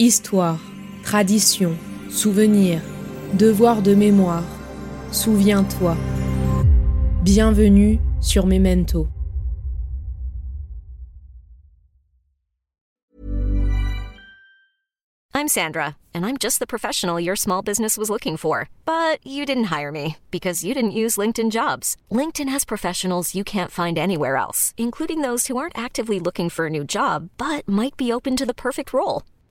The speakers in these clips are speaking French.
Histoire, tradition, souvenir, devoir de mémoire. Souviens-toi. Bienvenue sur Memento. I'm Sandra, and I'm just the professional your small business was looking for. But you didn't hire me because you didn't use LinkedIn jobs. LinkedIn has professionals you can't find anywhere else, including those who aren't actively looking for a new job but might be open to the perfect role,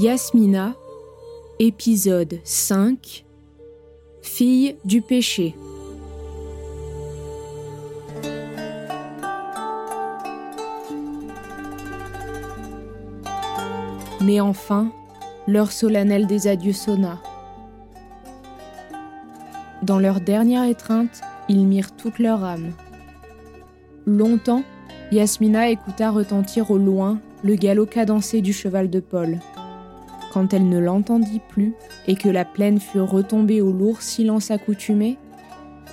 Yasmina, épisode 5 Fille du péché. Mais enfin, l'heure solennelle des adieux sonna. Dans leur dernière étreinte, ils mirent toute leur âme. Longtemps, Yasmina écouta retentir au loin le galop cadencé du cheval de Paul. Quand elle ne l'entendit plus et que la plaine fut retombée au lourd silence accoutumé,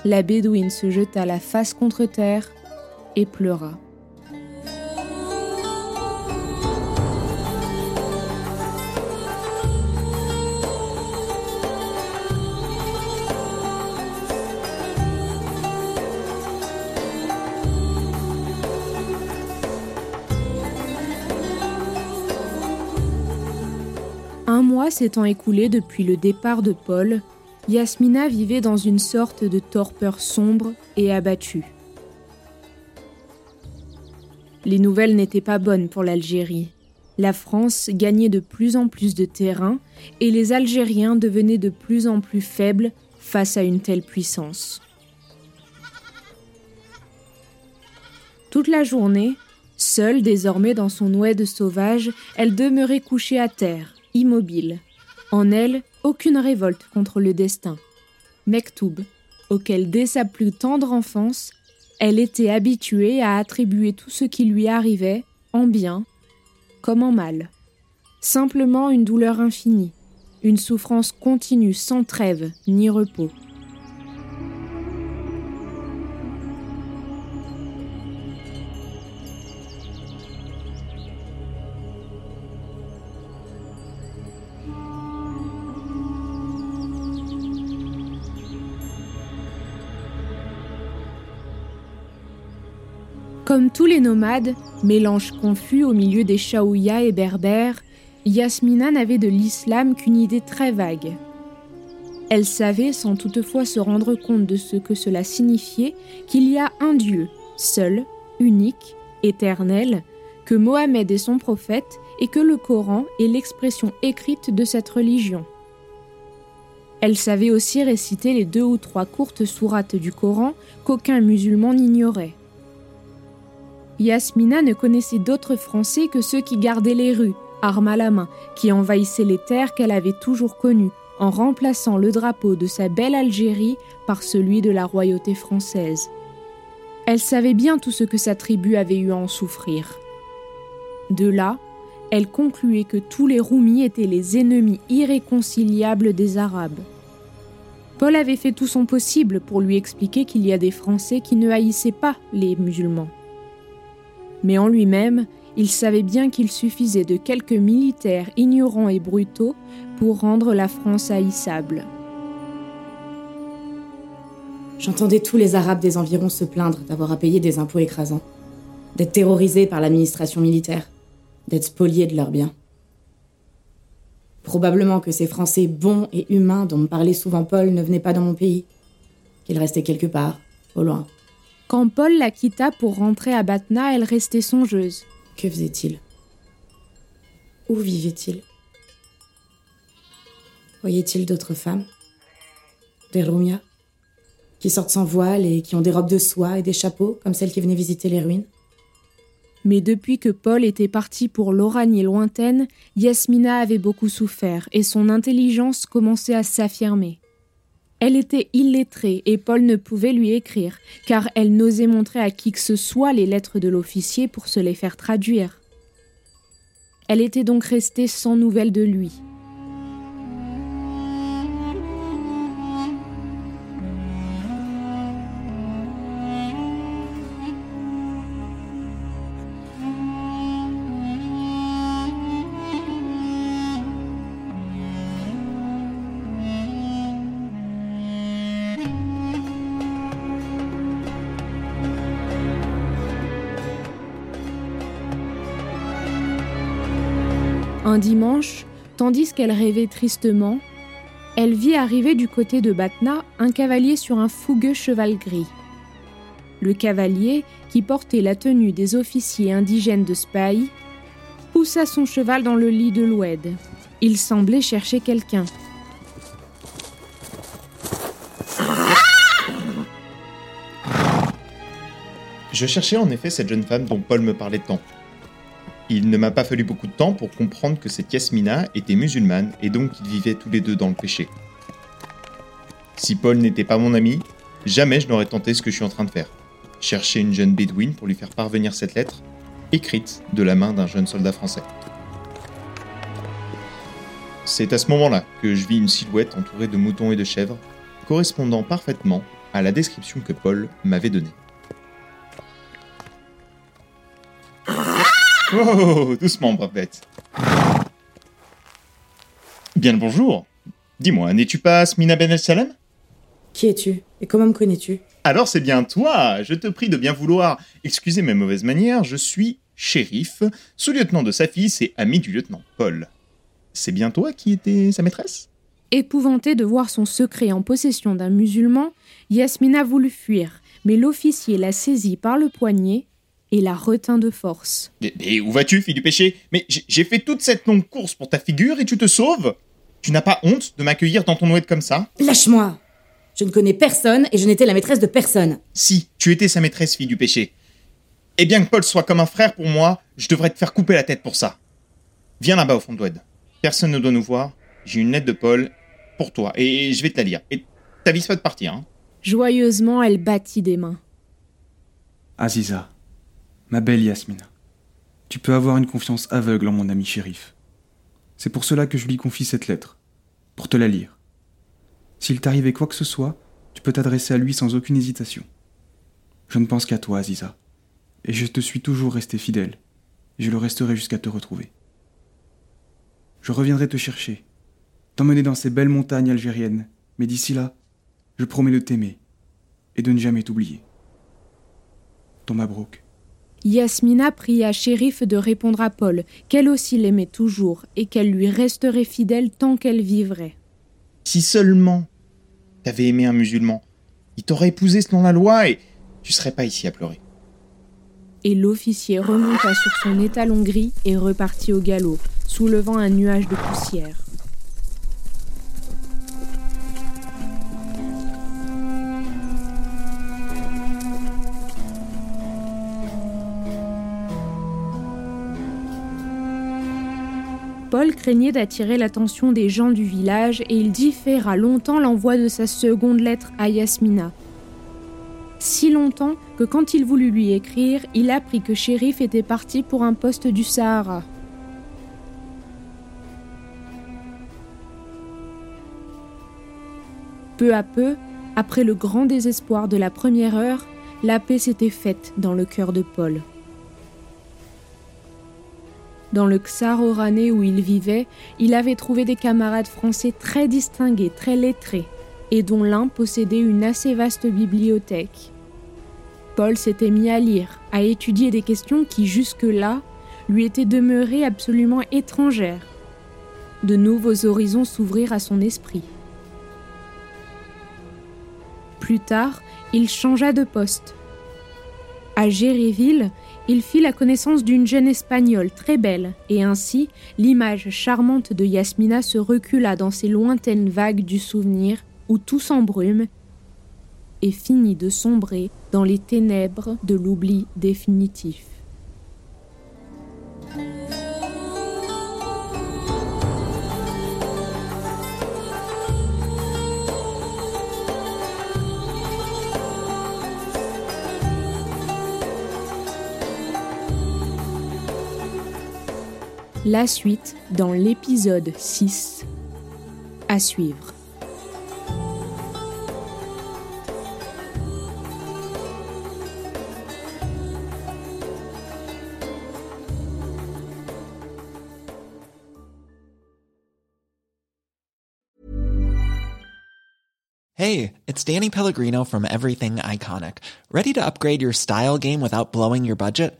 la bédouine se jeta la face contre terre et pleura. Un mois s'étant écoulé depuis le départ de Paul, Yasmina vivait dans une sorte de torpeur sombre et abattue. Les nouvelles n'étaient pas bonnes pour l'Algérie. La France gagnait de plus en plus de terrain et les Algériens devenaient de plus en plus faibles face à une telle puissance. Toute la journée, seule désormais dans son oued sauvage, elle demeurait couchée à terre, immobile. En elle, aucune révolte contre le destin. Mektoub, auquel dès sa plus tendre enfance, elle était habituée à attribuer tout ce qui lui arrivait, en bien comme en mal. Simplement une douleur infinie, une souffrance continue sans trêve ni repos. Comme tous les nomades, mélange confus au milieu des Chaouïas et Berbères, Yasmina n'avait de l'islam qu'une idée très vague. Elle savait, sans toutefois se rendre compte de ce que cela signifiait, qu'il y a un Dieu, seul, unique, éternel, que Mohammed est son prophète et que le Coran est l'expression écrite de cette religion. Elle savait aussi réciter les deux ou trois courtes sourates du Coran qu'aucun musulman n'ignorait. Yasmina ne connaissait d'autres Français que ceux qui gardaient les rues, armes à la main, qui envahissaient les terres qu'elle avait toujours connues, en remplaçant le drapeau de sa belle Algérie par celui de la royauté française. Elle savait bien tout ce que sa tribu avait eu à en souffrir. De là, elle concluait que tous les Roumis étaient les ennemis irréconciliables des Arabes. Paul avait fait tout son possible pour lui expliquer qu'il y a des Français qui ne haïssaient pas les musulmans. Mais en lui-même, il savait bien qu'il suffisait de quelques militaires ignorants et brutaux pour rendre la France haïssable. J'entendais tous les Arabes des environs se plaindre d'avoir à payer des impôts écrasants, d'être terrorisés par l'administration militaire, d'être spoliés de leurs biens. Probablement que ces Français bons et humains dont me parlait souvent Paul ne venaient pas dans mon pays, qu'ils restaient quelque part, au loin. Quand Paul la quitta pour rentrer à Batna, elle restait songeuse. Que faisait-il? Où vivait-il? Voyait-il d'autres femmes? Des Rumia Qui sortent sans voile et qui ont des robes de soie et des chapeaux, comme celles qui venaient visiter les ruines? Mais depuis que Paul était parti pour l'Oranie lointaine, Yasmina avait beaucoup souffert et son intelligence commençait à s'affirmer. Elle était illettrée et Paul ne pouvait lui écrire, car elle n'osait montrer à qui que ce soit les lettres de l'officier pour se les faire traduire. Elle était donc restée sans nouvelles de lui. Un dimanche, tandis qu'elle rêvait tristement, elle vit arriver du côté de Batna un cavalier sur un fougueux cheval gris. Le cavalier, qui portait la tenue des officiers indigènes de Spahi, poussa son cheval dans le lit de l'Oued. Il semblait chercher quelqu'un. Je cherchais en effet cette jeune femme dont Paul me parlait tant. Il ne m'a pas fallu beaucoup de temps pour comprendre que cette Yasmina était musulmane et donc qu'ils vivaient tous les deux dans le péché. Si Paul n'était pas mon ami, jamais je n'aurais tenté ce que je suis en train de faire. Chercher une jeune bédouine pour lui faire parvenir cette lettre, écrite de la main d'un jeune soldat français. C'est à ce moment-là que je vis une silhouette entourée de moutons et de chèvres, correspondant parfaitement à la description que Paul m'avait donnée. Oh, doucement, brave bête. Bien le bonjour. Dis-moi, n'es-tu pas Smina Ben El-Salem Qui es-tu? Et comment me connais-tu? Alors c'est bien toi, je te prie de bien vouloir excuser mes mauvaises manières, je suis shérif, sous-lieutenant de sa fils et ami du lieutenant Paul. C'est bien toi qui étais sa maîtresse? Épouvantée de voir son secret en possession d'un musulman, Yasmina voulut fuir, mais l'officier la saisit par le poignet et la retint de force. Mais, mais où vas-tu, fille du péché? Mais j'ai fait toute cette longue course pour ta figure et tu te sauves Tu n'as pas honte de m'accueillir dans ton oued comme ça? Lâche-moi Je ne connais personne et je n'étais la maîtresse de personne. Si, tu étais sa maîtresse, fille du péché. Et bien que Paul soit comme un frère pour moi, je devrais te faire couper la tête pour ça. Viens là-bas au fond de l'oued. Personne ne doit nous voir. J'ai une lettre de Paul pour toi et je vais te la lire. Et t'avises pas de partir, hein Joyeusement, elle battit des mains. Aziza, ma belle Yasmina, tu peux avoir une confiance aveugle en mon ami shérif. C'est pour cela que je lui confie cette lettre, pour te la lire. S'il t'arrivait quoi que ce soit, tu peux t'adresser à lui sans aucune hésitation. Je ne pense qu'à toi, Aziza, et je te suis toujours resté fidèle, et je le resterai jusqu'à te retrouver. Je reviendrai te chercher, t'emmener dans ces belles montagnes algériennes, mais d'ici là, je promets de t'aimer et de ne jamais t'oublier. Ton Mabrouk. Yasmina pria Shérif de répondre à Paul qu'elle aussi l'aimait toujours et qu'elle lui resterait fidèle tant qu'elle vivrait. Si seulement t'avais aimé un musulman, il t'aurait épousé selon la loi et tu serais pas ici à pleurer. Et l'officier remonta sur son étalon gris et repartit au galop, soulevant un nuage de poussière. Paul craignait d'attirer l'attention des gens du village et il différa longtemps l'envoi de sa seconde lettre à Yasmina. Si longtemps que quand il voulut lui écrire, il apprit que Shérif était parti pour un poste du Sahara. Peu à peu, après le grand désespoir de la première heure, la paix s'était faite dans le cœur de Paul. Dans le Xar Orané où il vivait, il avait trouvé des camarades français très distingués, très lettrés. et dont l'un possédait une assez vaste bibliothèque. Paul s'était mis à lire, à étudier des questions qui jusque-là lui étaient demeurées absolument étrangères. De nouveaux horizons s'ouvrirent à son esprit. Plus tard, il changea de poste. À Géréville, il fit la connaissance d'une jeune espagnole très belle, et ainsi l'image charmante de Yasmina se recula dans ces lointaines vagues du souvenir où tout s'embrume et finit de sombrer dans les ténèbres de l'oubli définitif. La suite dans l'épisode 6 à suivre. Hey, it's Danny Pellegrino from Everything Iconic. Ready to upgrade your style game without blowing your budget?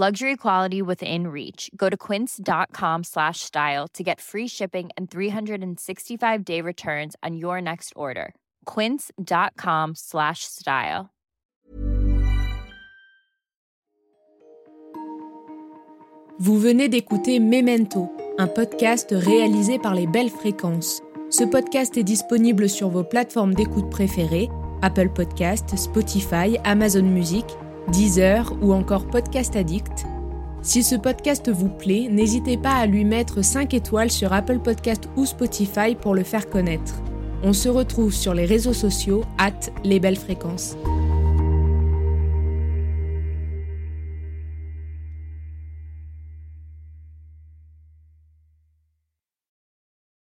Luxury quality within reach. Go to quince.com slash style to get free shipping and 365 day returns on your next order. Quince.com slash style. Vous venez d'écouter Memento, un podcast réalisé par les belles fréquences. Ce podcast est disponible sur vos plateformes d'écoute préférées, Apple Podcast, Spotify, Amazon Music, Deezer ou encore Podcast Addict. Si ce podcast vous plaît, n'hésitez pas à lui mettre 5 étoiles sur Apple Podcast ou Spotify pour le faire connaître. On se retrouve sur les réseaux sociaux, at les belles fréquences.